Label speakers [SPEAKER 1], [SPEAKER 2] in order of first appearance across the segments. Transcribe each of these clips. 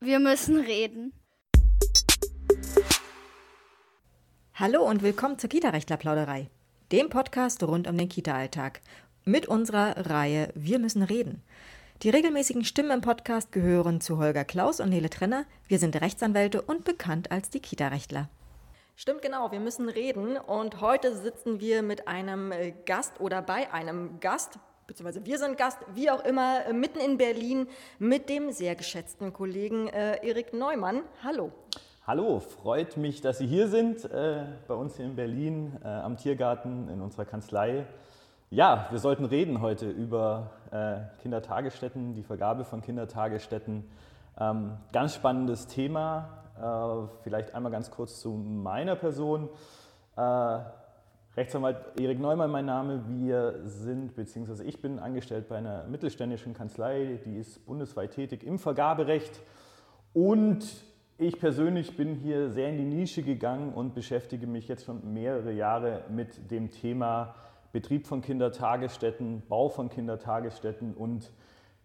[SPEAKER 1] Wir müssen reden.
[SPEAKER 2] Hallo und willkommen zur Kita-Rechtler-Plauderei, dem Podcast rund um den Kita-Alltag. Mit unserer Reihe Wir müssen reden. Die regelmäßigen Stimmen im Podcast gehören zu Holger Klaus und Nele Trenner. Wir sind Rechtsanwälte und bekannt als die Kita-Rechtler.
[SPEAKER 3] Stimmt genau, wir müssen reden und heute sitzen wir mit einem Gast oder bei einem Gast, beziehungsweise wir sind Gast, wie auch immer, äh, mitten in Berlin mit dem sehr geschätzten Kollegen äh, Erik Neumann. Hallo.
[SPEAKER 4] Hallo, freut mich, dass Sie hier sind, äh, bei uns hier in Berlin äh, am Tiergarten in unserer Kanzlei. Ja, wir sollten reden heute über äh, Kindertagesstätten, die Vergabe von Kindertagesstätten. Ähm, ganz spannendes Thema. Äh, vielleicht einmal ganz kurz zu meiner Person. Rechtsanwalt Erik Neumann, mein Name. Wir sind, beziehungsweise ich bin angestellt bei einer mittelständischen Kanzlei, die ist bundesweit tätig im Vergaberecht. Und ich persönlich bin hier sehr in die Nische gegangen und beschäftige mich jetzt schon mehrere Jahre mit dem Thema Betrieb von Kindertagesstätten, Bau von Kindertagesstätten und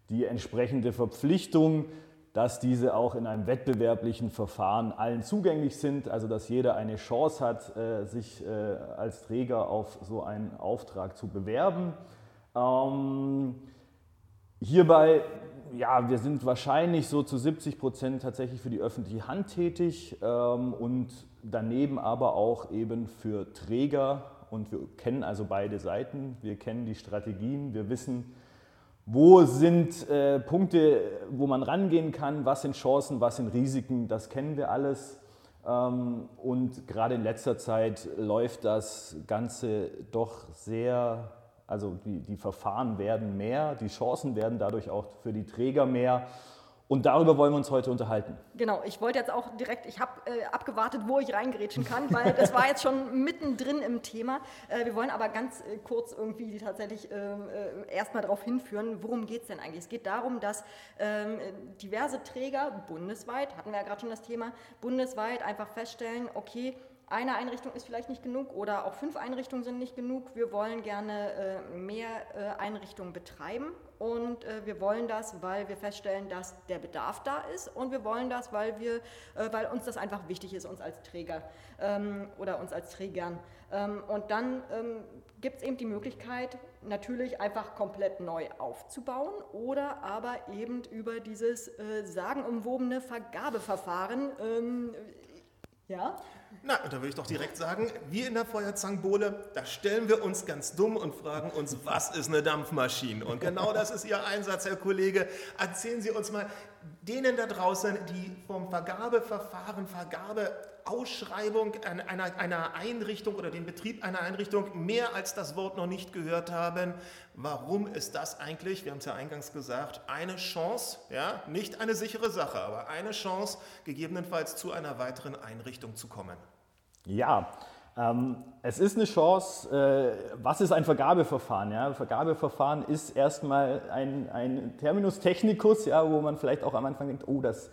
[SPEAKER 4] die entsprechende Verpflichtung, dass diese auch in einem wettbewerblichen Verfahren allen zugänglich sind, also dass jeder eine Chance hat, äh, sich äh, als Träger auf so einen Auftrag zu bewerben. Ähm, hierbei, ja, wir sind wahrscheinlich so zu 70 Prozent tatsächlich für die öffentliche Hand tätig ähm, und daneben aber auch eben für Träger. Und wir kennen also beide Seiten, wir kennen die Strategien, wir wissen, wo sind äh, Punkte, wo man rangehen kann, was sind Chancen, was sind Risiken, das kennen wir alles. Ähm, und gerade in letzter Zeit läuft das Ganze doch sehr, also die, die Verfahren werden mehr, die Chancen werden dadurch auch für die Träger mehr. Und darüber wollen wir uns heute unterhalten.
[SPEAKER 3] Genau, ich wollte jetzt auch direkt, ich habe äh, abgewartet, wo ich reingrätschen kann, weil das war jetzt schon mittendrin im Thema. Äh, wir wollen aber ganz äh, kurz irgendwie tatsächlich ähm, äh, erstmal darauf hinführen, worum geht es denn eigentlich? Es geht darum, dass ähm, diverse Träger bundesweit, hatten wir ja gerade schon das Thema, bundesweit einfach feststellen, okay, eine Einrichtung ist vielleicht nicht genug oder auch fünf Einrichtungen sind nicht genug. Wir wollen gerne äh, mehr äh, Einrichtungen betreiben und äh, wir wollen das, weil wir feststellen, dass der Bedarf da ist und wir wollen das, weil, wir, äh, weil uns das einfach wichtig ist, uns als Träger ähm, oder uns als Trägern. Ähm, und dann ähm, gibt es eben die Möglichkeit, natürlich einfach komplett neu aufzubauen oder aber eben über dieses äh, sagenumwobene Vergabeverfahren ähm,
[SPEAKER 5] ja? Na, da würde ich doch direkt sagen, wir in der Feuerzangenbowle, da stellen wir uns ganz dumm und fragen uns, was ist eine Dampfmaschine? Und genau das ist Ihr Einsatz, Herr Kollege. Erzählen Sie uns mal, denen da draußen, die vom Vergabeverfahren, Vergabeausschreibung einer, einer Einrichtung oder den Betrieb einer Einrichtung mehr als das Wort noch nicht gehört haben, warum ist das eigentlich, wir haben es ja eingangs gesagt, eine Chance, ja, nicht eine sichere Sache, aber eine Chance, gegebenenfalls zu einer weiteren Einrichtung zu kommen?
[SPEAKER 4] Ja, ähm, es ist eine Chance. Äh, was ist ein Vergabeverfahren? Ja, Vergabeverfahren ist erstmal ein, ein Terminus technicus, ja, wo man vielleicht auch am Anfang denkt, oh, das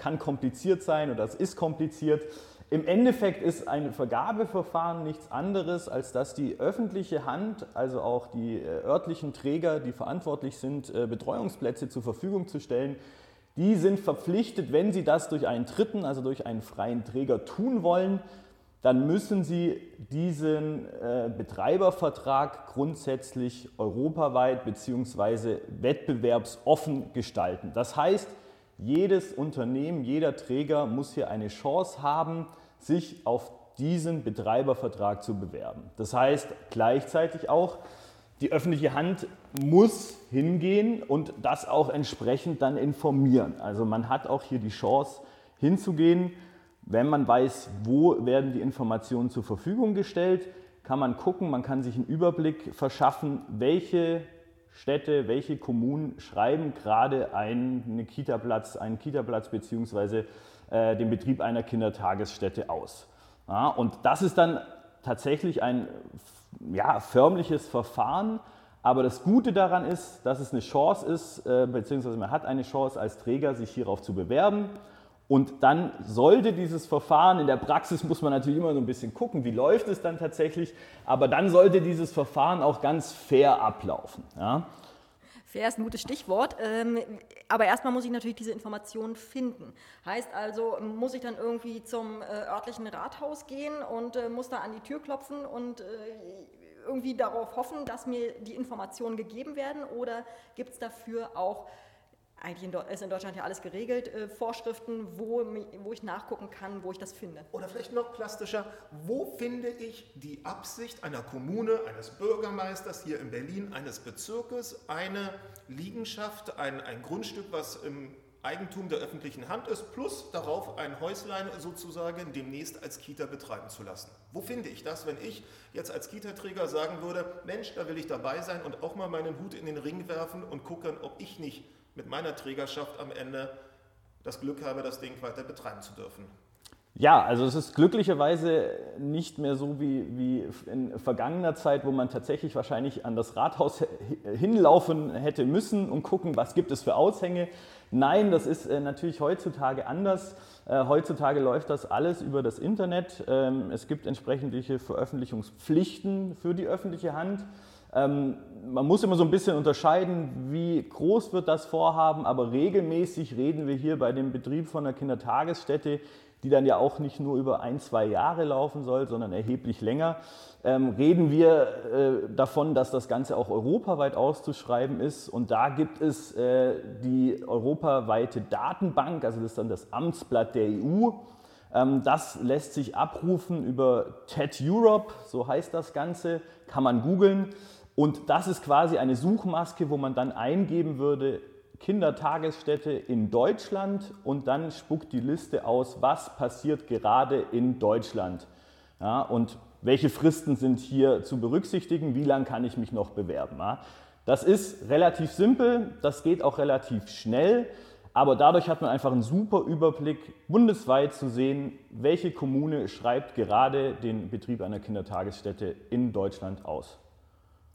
[SPEAKER 4] kann kompliziert sein oder das ist kompliziert. Im Endeffekt ist ein Vergabeverfahren nichts anderes, als dass die öffentliche Hand, also auch die äh, örtlichen Träger, die verantwortlich sind, äh, Betreuungsplätze zur Verfügung zu stellen, die sind verpflichtet, wenn sie das durch einen Dritten, also durch einen freien Träger tun wollen, dann müssen Sie diesen äh, Betreibervertrag grundsätzlich europaweit bzw. wettbewerbsoffen gestalten. Das heißt, jedes Unternehmen, jeder Träger muss hier eine Chance haben, sich auf diesen Betreibervertrag zu bewerben. Das heißt gleichzeitig auch, die öffentliche Hand muss hingehen und das auch entsprechend dann informieren. Also man hat auch hier die Chance hinzugehen wenn man weiß, wo werden die Informationen zur Verfügung gestellt, kann man gucken, man kann sich einen Überblick verschaffen, welche Städte, welche Kommunen schreiben gerade einen Kita-Platz, einen Kita-Platz bzw. Äh, den Betrieb einer Kindertagesstätte aus. Ja, und das ist dann tatsächlich ein ja, förmliches Verfahren, aber das Gute daran ist, dass es eine Chance ist, äh, beziehungsweise man hat eine Chance als Träger, sich hierauf zu bewerben. Und dann sollte dieses Verfahren, in der Praxis muss man natürlich immer so ein bisschen gucken, wie läuft es dann tatsächlich, aber dann sollte dieses Verfahren auch ganz fair ablaufen. Ja?
[SPEAKER 3] Fair ist ein gutes Stichwort. Ähm, aber erstmal muss ich natürlich diese Informationen finden. Heißt also, muss ich dann irgendwie zum äh, örtlichen Rathaus gehen und äh, muss da an die Tür klopfen und äh, irgendwie darauf hoffen, dass mir die Informationen gegeben werden? Oder gibt es dafür auch eigentlich ist in Deutschland ja alles geregelt, äh, Vorschriften, wo, wo ich nachgucken kann, wo ich das finde.
[SPEAKER 5] Oder vielleicht noch plastischer, wo finde ich die Absicht einer Kommune, eines Bürgermeisters hier in Berlin, eines Bezirkes, eine Liegenschaft, ein, ein Grundstück, was im Eigentum der öffentlichen Hand ist, plus darauf ein Häuslein sozusagen demnächst als Kita betreiben zu lassen. Wo finde ich das, wenn ich jetzt als Kita-Träger sagen würde, Mensch, da will ich dabei sein und auch mal meinen Hut in den Ring werfen und gucken, ob ich nicht mit meiner Trägerschaft am Ende das Glück habe, das Ding weiter betreiben zu dürfen.
[SPEAKER 4] Ja, also es ist glücklicherweise nicht mehr so wie, wie in vergangener Zeit, wo man tatsächlich wahrscheinlich an das Rathaus hinlaufen hätte müssen und gucken, was gibt es für Aushänge. Nein, das ist äh, natürlich heutzutage anders. Äh, heutzutage läuft das alles über das Internet. Ähm, es gibt entsprechende Veröffentlichungspflichten für die öffentliche Hand. Ähm, man muss immer so ein bisschen unterscheiden, wie groß wird das Vorhaben, aber regelmäßig reden wir hier bei dem Betrieb von einer Kindertagesstätte, die dann ja auch nicht nur über ein, zwei Jahre laufen soll, sondern erheblich länger, ähm, reden wir äh, davon, dass das Ganze auch europaweit auszuschreiben ist. Und da gibt es äh, die europaweite Datenbank, also das ist dann das Amtsblatt der EU. Ähm, das lässt sich abrufen über TED Europe, so heißt das Ganze, kann man googeln. Und das ist quasi eine Suchmaske, wo man dann eingeben würde, Kindertagesstätte in Deutschland und dann spuckt die Liste aus, was passiert gerade in Deutschland. Ja, und welche Fristen sind hier zu berücksichtigen, wie lange kann ich mich noch bewerben. Ja. Das ist relativ simpel, das geht auch relativ schnell, aber dadurch hat man einfach einen super Überblick, bundesweit zu sehen, welche Kommune schreibt gerade den Betrieb einer Kindertagesstätte in Deutschland aus.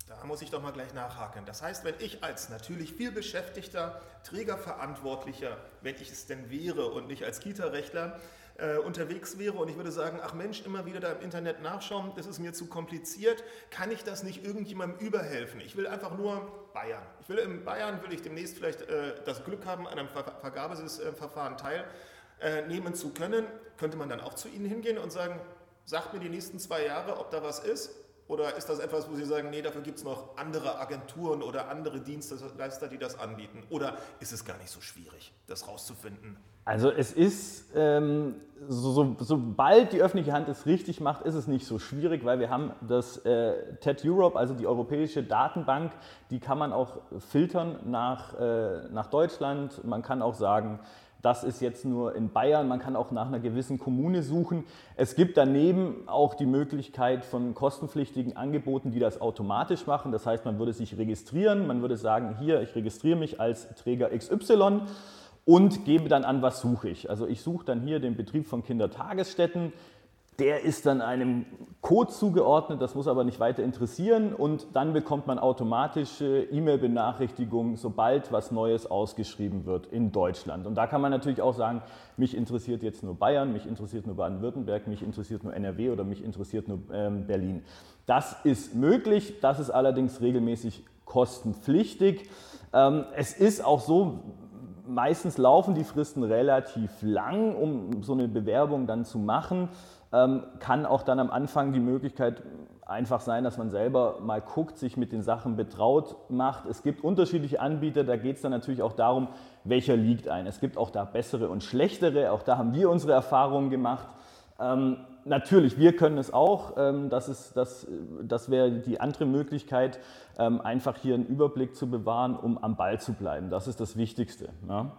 [SPEAKER 5] Da muss ich doch mal gleich nachhaken. Das heißt, wenn ich als natürlich viel beschäftigter Trägerverantwortlicher, wenn ich es denn wäre und nicht als Kita-Rechtler, äh, unterwegs wäre und ich würde sagen, ach Mensch, immer wieder da im Internet nachschauen, das ist mir zu kompliziert, kann ich das nicht irgendjemandem überhelfen? Ich will einfach nur Bayern. Ich will in Bayern, will ich demnächst vielleicht äh, das Glück haben, an einem Ver Vergabeverfahren teilnehmen äh, zu können. Könnte man dann auch zu Ihnen hingehen und sagen, sagt mir die nächsten zwei Jahre, ob da was ist? Oder ist das etwas, wo Sie sagen, nee, dafür gibt es noch andere Agenturen oder andere Dienstleister, die das anbieten? Oder ist es gar nicht so schwierig, das rauszufinden?
[SPEAKER 4] Also es ist, ähm, so, so, sobald die öffentliche Hand es richtig macht, ist es nicht so schwierig, weil wir haben das äh, TED Europe, also die europäische Datenbank, die kann man auch filtern nach, äh, nach Deutschland. Man kann auch sagen, das ist jetzt nur in Bayern. Man kann auch nach einer gewissen Kommune suchen. Es gibt daneben auch die Möglichkeit von kostenpflichtigen Angeboten, die das automatisch machen. Das heißt, man würde sich registrieren. Man würde sagen, hier, ich registriere mich als Träger XY und gebe dann an, was suche ich. Also ich suche dann hier den Betrieb von Kindertagesstätten der ist dann einem Code zugeordnet, das muss aber nicht weiter interessieren und dann bekommt man automatische E-Mail-Benachrichtigungen, sobald was Neues ausgeschrieben wird in Deutschland. Und da kann man natürlich auch sagen, mich interessiert jetzt nur Bayern, mich interessiert nur Baden-Württemberg, mich interessiert nur NRW oder mich interessiert nur ähm, Berlin. Das ist möglich, das ist allerdings regelmäßig kostenpflichtig. Ähm, es ist auch so, meistens laufen die Fristen relativ lang, um so eine Bewerbung dann zu machen kann auch dann am Anfang die Möglichkeit einfach sein, dass man selber mal guckt, sich mit den Sachen betraut macht. Es gibt unterschiedliche Anbieter, da geht es dann natürlich auch darum, welcher liegt ein. Es gibt auch da bessere und schlechtere, auch da haben wir unsere Erfahrungen gemacht. Ähm, natürlich, wir können es auch, ähm, das, das, das wäre die andere Möglichkeit, ähm, einfach hier einen Überblick zu bewahren, um am Ball zu bleiben. Das ist das Wichtigste. Ja?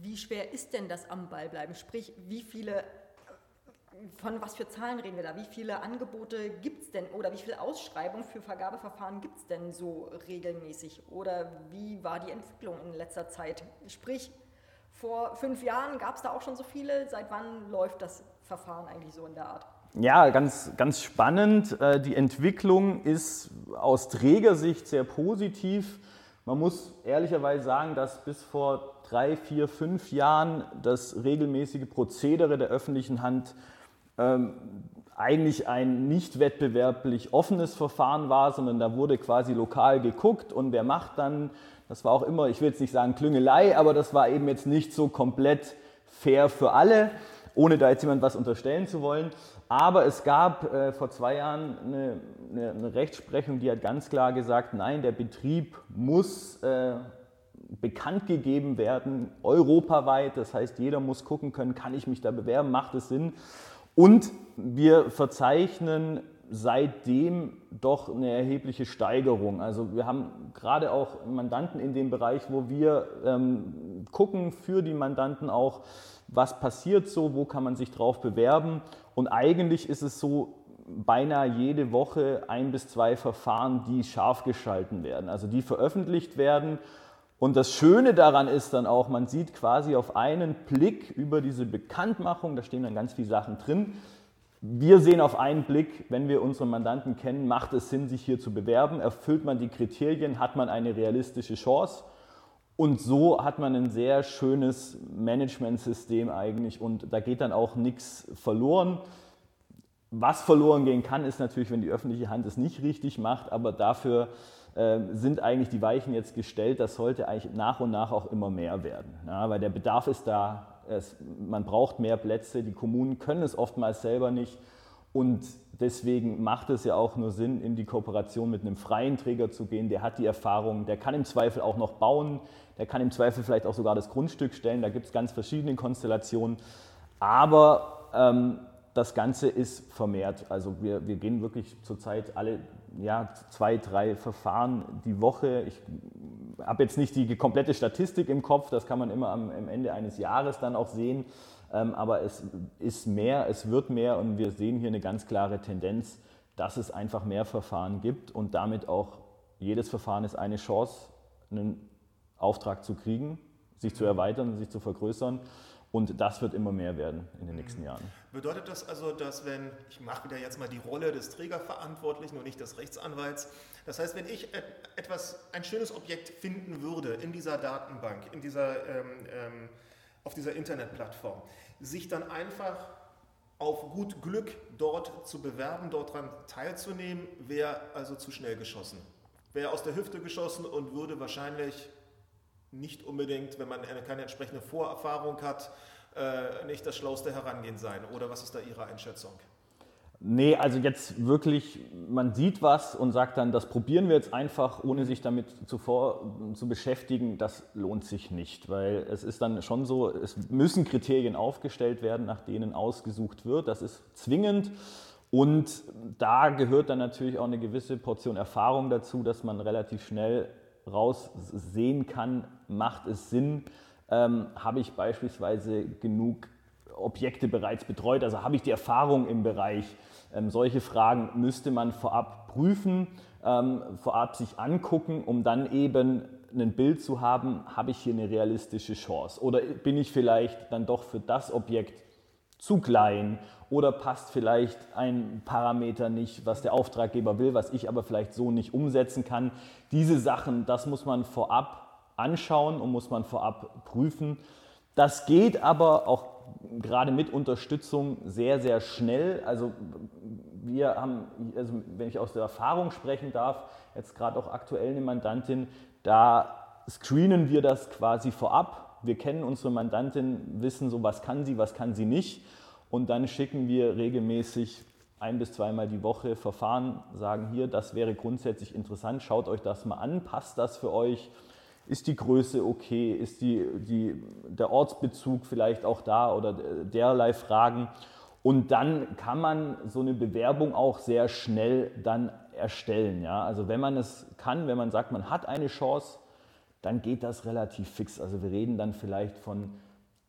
[SPEAKER 3] Wie schwer ist denn das am Ball bleiben? Sprich, wie viele von was für Zahlen reden wir da? Wie viele Angebote gibt es denn oder wie viele Ausschreibungen für Vergabeverfahren gibt es denn so regelmäßig? Oder wie war die Entwicklung in letzter Zeit? Sprich, vor fünf Jahren gab es da auch schon so viele. Seit wann läuft das Verfahren eigentlich so in der Art?
[SPEAKER 4] Ja, ganz, ganz spannend. Äh, die Entwicklung ist aus Trägersicht sehr positiv. Man muss ehrlicherweise sagen, dass bis vor drei, vier, fünf Jahren das regelmäßige Prozedere der öffentlichen Hand ähm, eigentlich ein nicht wettbewerblich offenes Verfahren war, sondern da wurde quasi lokal geguckt und wer macht dann, das war auch immer, ich will jetzt nicht sagen Klüngelei, aber das war eben jetzt nicht so komplett fair für alle, ohne da jetzt jemand was unterstellen zu wollen. Aber es gab äh, vor zwei Jahren eine, eine, eine, Rechtsprechung, die hat ganz klar gesagt, nein, der Betrieb muss äh, bekannt gegeben werden, europaweit. Das heißt, jeder muss gucken können, kann ich mich da bewerben, macht es Sinn. Und wir verzeichnen seitdem doch eine erhebliche Steigerung. Also wir haben gerade auch Mandanten in dem Bereich, wo wir ähm, gucken für die Mandanten auch, was passiert so, wo kann man sich drauf bewerben. Und eigentlich ist es so, beinahe jede Woche ein bis zwei Verfahren, die scharf geschalten werden, also die veröffentlicht werden. Und das Schöne daran ist dann auch, man sieht quasi auf einen Blick über diese Bekanntmachung, da stehen dann ganz viele Sachen drin, wir sehen auf einen Blick, wenn wir unsere Mandanten kennen, macht es Sinn, sich hier zu bewerben? Erfüllt man die Kriterien? Hat man eine realistische Chance? Und so hat man ein sehr schönes Managementsystem eigentlich und da geht dann auch nichts verloren. Was verloren gehen kann, ist natürlich, wenn die öffentliche Hand es nicht richtig macht, aber dafür sind eigentlich die Weichen jetzt gestellt. Das sollte eigentlich nach und nach auch immer mehr werden, ja, weil der Bedarf ist da, es, man braucht mehr Plätze, die Kommunen können es oftmals selber nicht. Und deswegen macht es ja auch nur Sinn, in die Kooperation mit einem freien Träger zu gehen. Der hat die Erfahrung, der kann im Zweifel auch noch bauen, der kann im Zweifel vielleicht auch sogar das Grundstück stellen. Da gibt es ganz verschiedene Konstellationen. Aber ähm, das Ganze ist vermehrt. Also wir, wir gehen wirklich zurzeit alle ja, zwei, drei Verfahren die Woche. Ich habe jetzt nicht die komplette Statistik im Kopf, das kann man immer am, am Ende eines Jahres dann auch sehen. Ähm, aber es ist mehr, es wird mehr und wir sehen hier eine ganz klare Tendenz, dass es einfach mehr Verfahren gibt und damit auch jedes Verfahren ist eine Chance, einen Auftrag zu kriegen, sich zu erweitern, sich zu vergrößern. Und das wird immer mehr werden in den nächsten Jahren.
[SPEAKER 5] Bedeutet das also, dass wenn, ich mache wieder jetzt mal die Rolle des Trägerverantwortlichen und nicht des Rechtsanwalts, das heißt, wenn ich etwas, ein schönes Objekt finden würde in dieser Datenbank, in dieser, ähm, ähm, auf dieser Internetplattform, sich dann einfach auf gut Glück dort zu bewerben, dort daran teilzunehmen, wäre also zu schnell geschossen. Wäre aus der Hüfte geschossen und würde wahrscheinlich nicht unbedingt, wenn man keine entsprechende Vorerfahrung hat, äh, nicht das schlauste Herangehen sein. Oder was ist da Ihre Einschätzung?
[SPEAKER 4] Nee, also jetzt wirklich, man sieht was und sagt dann, das probieren wir jetzt einfach, ohne sich damit zuvor zu beschäftigen, das lohnt sich nicht, weil es ist dann schon so, es müssen Kriterien aufgestellt werden, nach denen ausgesucht wird, das ist zwingend und da gehört dann natürlich auch eine gewisse Portion Erfahrung dazu, dass man relativ schnell raussehen kann, macht es Sinn, ähm, habe ich beispielsweise genug Objekte bereits betreut, also habe ich die Erfahrung im Bereich. Ähm, solche Fragen müsste man vorab prüfen, ähm, vorab sich angucken, um dann eben ein Bild zu haben, habe ich hier eine realistische Chance oder bin ich vielleicht dann doch für das Objekt zu klein oder passt vielleicht ein Parameter nicht, was der Auftraggeber will, was ich aber vielleicht so nicht umsetzen kann. Diese Sachen, das muss man vorab anschauen und muss man vorab prüfen. Das geht aber auch gerade mit Unterstützung sehr, sehr schnell. Also wir haben, also wenn ich aus der Erfahrung sprechen darf, jetzt gerade auch aktuell eine Mandantin, da screenen wir das quasi vorab. Wir kennen unsere Mandantin, wissen so, was kann sie, was kann sie nicht. Und dann schicken wir regelmäßig ein bis zweimal die Woche Verfahren, sagen hier, das wäre grundsätzlich interessant, schaut euch das mal an, passt das für euch? Ist die Größe okay? Ist die, die, der Ortsbezug vielleicht auch da oder derlei Fragen? Und dann kann man so eine Bewerbung auch sehr schnell dann erstellen. Ja? Also wenn man es kann, wenn man sagt, man hat eine Chance, dann geht das relativ fix. Also wir reden dann vielleicht von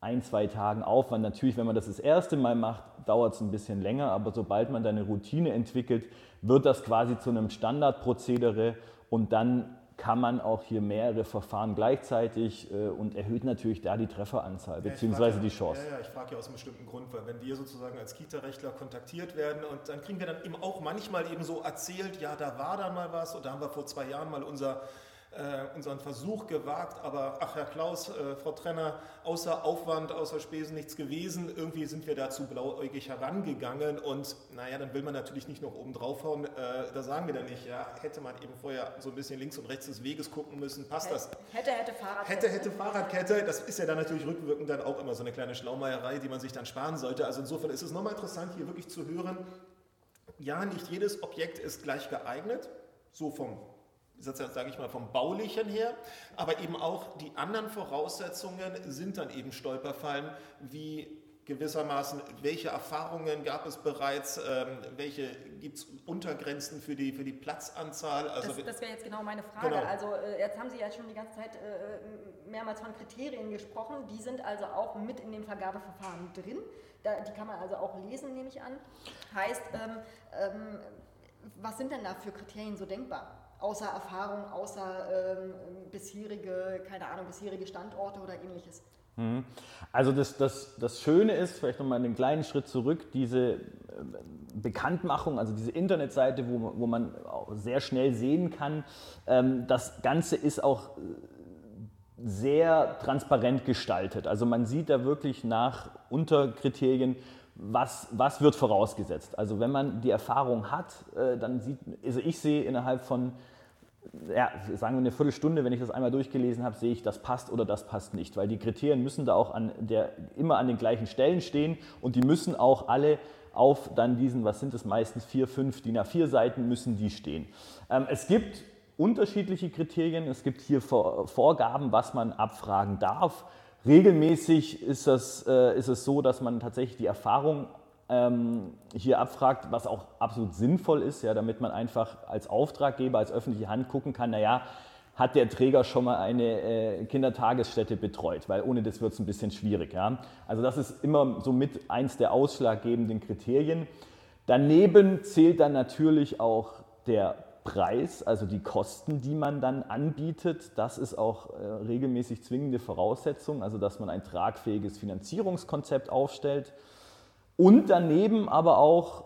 [SPEAKER 4] ein, zwei Tagen Aufwand. Natürlich, wenn man das das erste Mal macht, dauert es ein bisschen länger, aber sobald man da eine Routine entwickelt, wird das quasi zu einem Standardprozedere und dann kann man auch hier mehrere Verfahren gleichzeitig äh, und erhöht natürlich da die Trefferanzahl bzw.
[SPEAKER 5] Ja,
[SPEAKER 4] die Chance.
[SPEAKER 5] Ja, ja, ich frage ja aus einem bestimmten Grund, weil wenn wir sozusagen als Kita-Rechtler kontaktiert werden und dann kriegen wir dann eben auch manchmal eben so erzählt, ja, da war dann mal was und da haben wir vor zwei Jahren mal unser äh, unseren Versuch gewagt, aber ach Herr Klaus, äh, Frau Trenner, außer Aufwand, außer Spesen nichts gewesen. Irgendwie sind wir dazu blauäugig herangegangen und naja, dann will man natürlich nicht noch oben draufhauen. Äh, da sagen wir dann nicht, ja, hätte man eben vorher so ein bisschen links und rechts des Weges gucken müssen, passt das?
[SPEAKER 3] Hätte, hätte Fahrradkette.
[SPEAKER 5] Hätte, hätte Fahrradkette. Das ist ja dann natürlich rückwirkend dann auch immer so eine kleine Schlaumeierei, die man sich dann sparen sollte. Also insofern ist es nochmal interessant, hier wirklich zu hören, ja, nicht jedes Objekt ist gleich geeignet, so vom sage ich mal, vom Baulichen her, aber eben auch die anderen Voraussetzungen sind dann eben Stolperfallen, wie gewissermaßen, welche Erfahrungen gab es bereits, ähm, welche gibt es Untergrenzen für die, für die Platzanzahl?
[SPEAKER 3] Also, das, das wäre jetzt genau meine Frage. Genau. Also äh, jetzt haben Sie ja schon die ganze Zeit äh, mehrmals von Kriterien gesprochen, die sind also auch mit in dem Vergabeverfahren drin. Da, die kann man also auch lesen, nehme ich an. Heißt, ähm, ähm, was sind denn da für Kriterien so denkbar? Außer Erfahrung, außer ähm, bisherige, keine Ahnung, bisherige Standorte oder ähnliches.
[SPEAKER 4] Mhm. Also das, das, das Schöne ist, vielleicht nochmal einen kleinen Schritt zurück, diese äh, Bekanntmachung, also diese Internetseite, wo, wo man sehr schnell sehen kann, ähm, das Ganze ist auch äh, sehr transparent gestaltet. Also man sieht da wirklich nach Unterkriterien, was, was wird vorausgesetzt. Also wenn man die Erfahrung hat, äh, dann sieht, also ich sehe innerhalb von ja, sagen wir eine Viertelstunde, wenn ich das einmal durchgelesen habe, sehe ich, das passt oder das passt nicht, weil die Kriterien müssen da auch an der, immer an den gleichen Stellen stehen und die müssen auch alle auf dann diesen, was sind es meistens, vier, fünf DIN A4 Seiten müssen die stehen. Ähm, es gibt unterschiedliche Kriterien, es gibt hier Vorgaben, was man abfragen darf. Regelmäßig ist, das, äh, ist es so, dass man tatsächlich die Erfahrung ähm, hier abfragt, was auch absolut sinnvoll ist, ja, damit man einfach als Auftraggeber, als öffentliche Hand gucken kann, naja, hat der Träger schon mal eine äh, Kindertagesstätte betreut, weil ohne das wird es ein bisschen schwierig. Ja? Also das ist immer so mit eins der ausschlaggebenden Kriterien. Daneben zählt dann natürlich auch der Preis, also die Kosten, die man dann anbietet. Das ist auch äh, regelmäßig zwingende Voraussetzung, also dass man ein tragfähiges Finanzierungskonzept aufstellt. Und daneben aber auch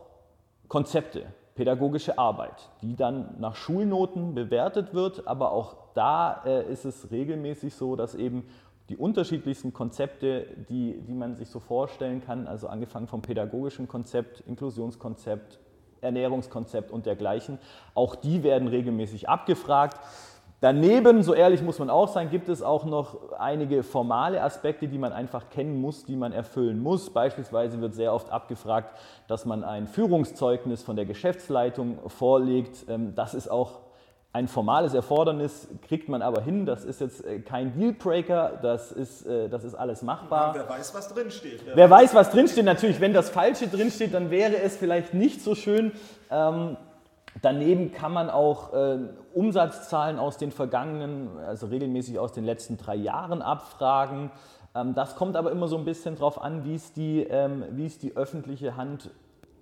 [SPEAKER 4] Konzepte, pädagogische Arbeit, die dann nach Schulnoten bewertet wird. Aber auch da äh, ist es regelmäßig so, dass eben die unterschiedlichsten Konzepte, die, die man sich so vorstellen kann, also angefangen vom pädagogischen Konzept, Inklusionskonzept, Ernährungskonzept und dergleichen, auch die werden regelmäßig abgefragt. Daneben, so ehrlich muss man auch sein, gibt es auch noch einige formale Aspekte, die man einfach kennen muss, die man erfüllen muss. Beispielsweise wird sehr oft abgefragt, dass man ein Führungszeugnis von der Geschäftsleitung vorlegt. Ähm, das ist auch ein formales Erfordernis, kriegt man aber hin. Das ist jetzt äh, kein Dealbreaker, das ist, äh, das ist alles machbar.
[SPEAKER 5] Ja, wer weiß, was drinsteht.
[SPEAKER 4] Wer, wer weiß, was drinsteht. Natürlich, wenn das Falsche drinsteht, dann wäre es vielleicht nicht so schön. Ähm, Daneben kann man auch äh, Umsatzzahlen aus den vergangenen, also regelmäßig aus den letzten drei Jahren abfragen. Ähm, das kommt aber immer so ein bisschen darauf an, wie es die, ähm, wie es die öffentliche Hand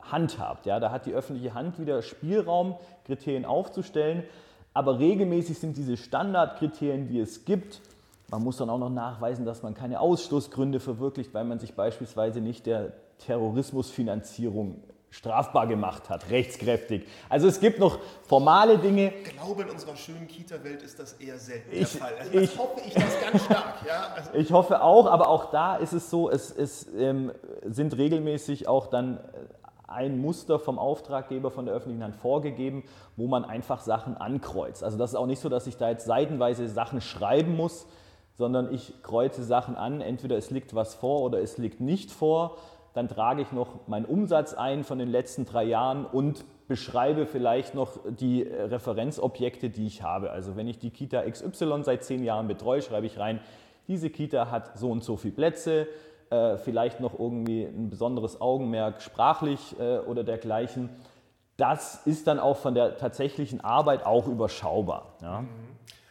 [SPEAKER 4] handhabt. Ja, da hat die öffentliche Hand wieder Spielraum, Kriterien aufzustellen. Aber regelmäßig sind diese Standardkriterien, die es gibt, man muss dann auch noch nachweisen, dass man keine Ausstoßgründe verwirklicht, weil man sich beispielsweise nicht der Terrorismusfinanzierung strafbar gemacht hat, rechtskräftig. Also es gibt noch formale Dinge.
[SPEAKER 5] Ich glaube, in unserer schönen Kita-Welt ist das eher selten ich, der Fall. Also ich, hoffe ich das ganz stark. Ja?
[SPEAKER 4] Also ich hoffe auch, aber auch da ist es so, es, es ähm, sind regelmäßig auch dann äh, ein Muster vom Auftraggeber, von der öffentlichen Hand vorgegeben, wo man einfach Sachen ankreuzt. Also das ist auch nicht so, dass ich da jetzt seitenweise Sachen schreiben muss, sondern ich kreuze Sachen an, entweder es liegt was vor oder es liegt nicht vor dann trage ich noch meinen Umsatz ein von den letzten drei Jahren und beschreibe vielleicht noch die Referenzobjekte, die ich habe. Also wenn ich die Kita XY seit zehn Jahren betreue, schreibe ich rein, diese Kita hat so und so viele Plätze, äh, vielleicht noch irgendwie ein besonderes Augenmerk sprachlich äh, oder dergleichen. Das ist dann auch von der tatsächlichen Arbeit auch überschaubar. Ja. Mhm.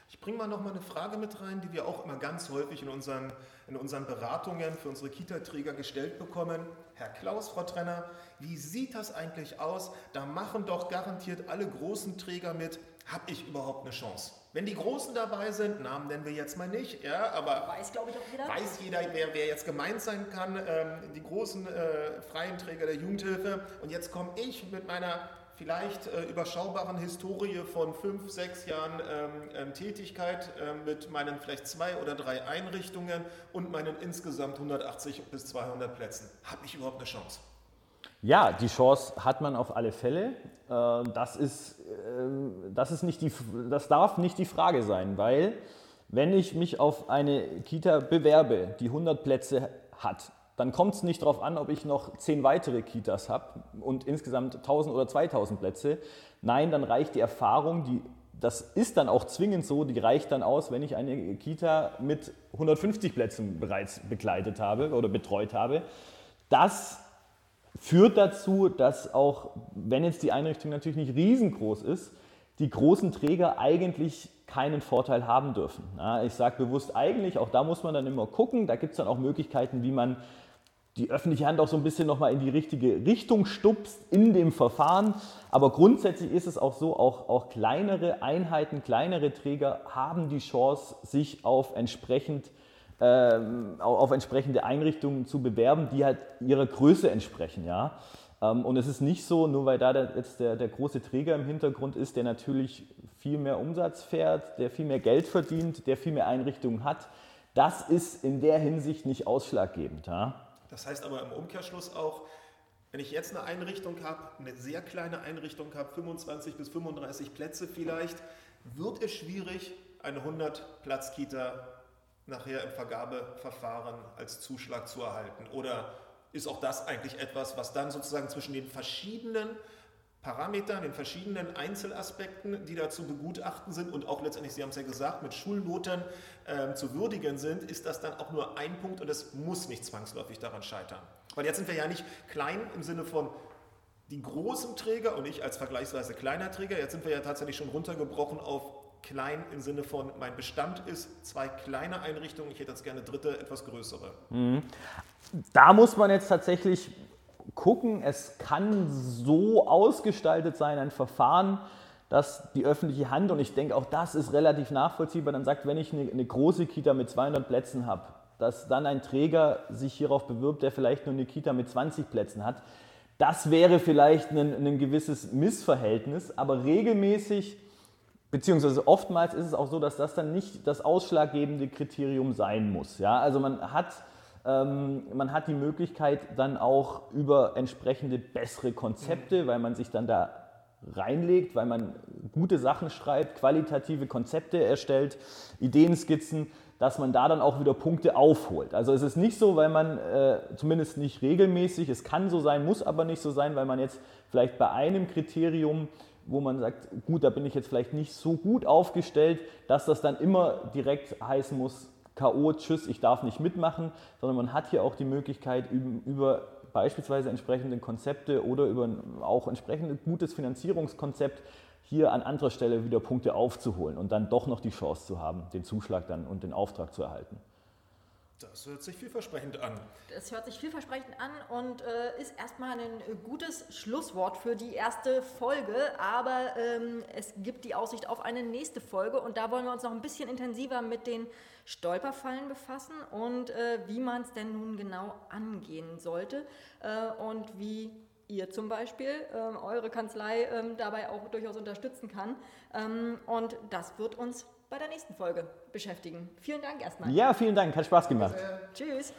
[SPEAKER 5] Ich bringe mal noch mal eine Frage mit rein, die wir auch immer ganz häufig in unseren in unseren Beratungen für unsere Kita-Träger gestellt bekommen. Herr Klaus, Frau Trenner, wie sieht das eigentlich aus? Da machen doch garantiert alle großen Träger mit. Habe ich überhaupt eine Chance? Wenn die Großen dabei sind, Namen nennen wir jetzt mal nicht, ja, aber
[SPEAKER 3] weiß, glaube ich, auch jeder.
[SPEAKER 5] Weiß jeder, wer, wer jetzt gemeint sein kann, ähm, die großen äh, freien Träger der Jugendhilfe. Und jetzt komme ich mit meiner vielleicht äh, überschaubaren Historie von fünf, sechs Jahren ähm, ähm Tätigkeit äh, mit meinen vielleicht zwei oder drei Einrichtungen und meinen insgesamt 180 bis 200 Plätzen, habe ich überhaupt eine Chance?
[SPEAKER 4] Ja, die Chance hat man auf alle Fälle. Äh, das, ist, äh, das, ist nicht die, das darf nicht die Frage sein, weil wenn ich mich auf eine Kita bewerbe, die 100 Plätze hat, dann kommt es nicht darauf an, ob ich noch 10 weitere Kitas habe und insgesamt 1000 oder 2000 Plätze. Nein, dann reicht die Erfahrung, die, das ist dann auch zwingend so, die reicht dann aus, wenn ich eine Kita mit 150 Plätzen bereits begleitet habe oder betreut habe. Das führt dazu, dass auch, wenn jetzt die Einrichtung natürlich nicht riesengroß ist, die großen Träger eigentlich keinen Vorteil haben dürfen. Ja, ich sage bewusst eigentlich, auch da muss man dann immer gucken, da gibt es dann auch Möglichkeiten, wie man die öffentliche Hand auch so ein bisschen nochmal in die richtige Richtung stupst in dem Verfahren. Aber grundsätzlich ist es auch so, auch, auch kleinere Einheiten, kleinere Träger haben die Chance, sich auf entsprechend auf entsprechende Einrichtungen zu bewerben, die halt ihrer Größe entsprechen. Ja? Ähm, und es ist nicht so, nur weil da jetzt der, der große Träger im Hintergrund ist, der natürlich viel mehr Umsatz fährt, der viel mehr Geld verdient, der viel mehr Einrichtungen hat, das ist in der Hinsicht nicht ausschlaggebend. Ja?
[SPEAKER 5] Das heißt aber im Umkehrschluss auch, wenn ich jetzt eine Einrichtung habe, eine sehr kleine Einrichtung habe, 25 bis 35 Plätze vielleicht, wird es schwierig, eine 100-Platz-Kita nachher im Vergabeverfahren als Zuschlag zu erhalten? Oder ist auch das eigentlich etwas, was dann sozusagen zwischen den verschiedenen Parametern, den verschiedenen Einzelaspekten, die da zu begutachten sind und auch letztendlich, Sie haben es ja gesagt, mit Schulnoten äh, zu würdigen sind, ist das dann auch nur ein Punkt und es muss nicht zwangsläufig daran scheitern. Weil jetzt sind wir ja nicht klein im Sinne von die großen Träger und ich als vergleichsweise kleiner Träger, jetzt sind wir ja tatsächlich schon runtergebrochen auf klein im Sinne von, mein Bestand ist zwei kleine Einrichtungen, ich hätte jetzt gerne dritte, etwas größere. Mhm.
[SPEAKER 4] Da muss man jetzt tatsächlich gucken, es kann so ausgestaltet sein, ein Verfahren, dass die öffentliche Hand, und ich denke auch das ist relativ nachvollziehbar, dann sagt, wenn ich eine, eine große Kita mit 200 Plätzen habe, dass dann ein Träger sich hierauf bewirbt, der vielleicht nur eine Kita mit 20 Plätzen hat. Das wäre vielleicht ein, ein gewisses Missverhältnis, aber regelmäßig Beziehungsweise oftmals ist es auch so, dass das dann nicht das ausschlaggebende Kriterium sein muss. Ja? Also man hat, ähm, man hat die Möglichkeit dann auch über entsprechende bessere Konzepte, weil man sich dann da reinlegt, weil man gute Sachen schreibt, qualitative Konzepte erstellt, Ideenskizzen, dass man da dann auch wieder Punkte aufholt. Also es ist nicht so, weil man äh, zumindest nicht regelmäßig, es kann so sein, muss aber nicht so sein, weil man jetzt vielleicht bei einem Kriterium wo man sagt, gut, da bin ich jetzt vielleicht nicht so gut aufgestellt, dass das dann immer direkt heißen muss, KO, tschüss, ich darf nicht mitmachen, sondern man hat hier auch die Möglichkeit, über beispielsweise entsprechende Konzepte oder über auch entsprechend gutes Finanzierungskonzept hier an anderer Stelle wieder Punkte aufzuholen und dann doch noch die Chance zu haben, den Zuschlag dann und den Auftrag zu erhalten.
[SPEAKER 5] Das hört sich vielversprechend an.
[SPEAKER 3] Das hört sich vielversprechend an und äh, ist erstmal ein äh, gutes Schlusswort für die erste Folge. Aber ähm, es gibt die Aussicht auf eine nächste Folge und da wollen wir uns noch ein bisschen intensiver mit den Stolperfallen befassen und äh, wie man es denn nun genau angehen sollte äh, und wie ihr zum Beispiel ähm, eure Kanzlei ähm, dabei auch durchaus unterstützen kann. Ähm, und das wird uns bei der nächsten Folge beschäftigen. Vielen Dank erstmal.
[SPEAKER 4] Ja, vielen Dank. Hat Spaß gemacht.
[SPEAKER 3] Tschüss.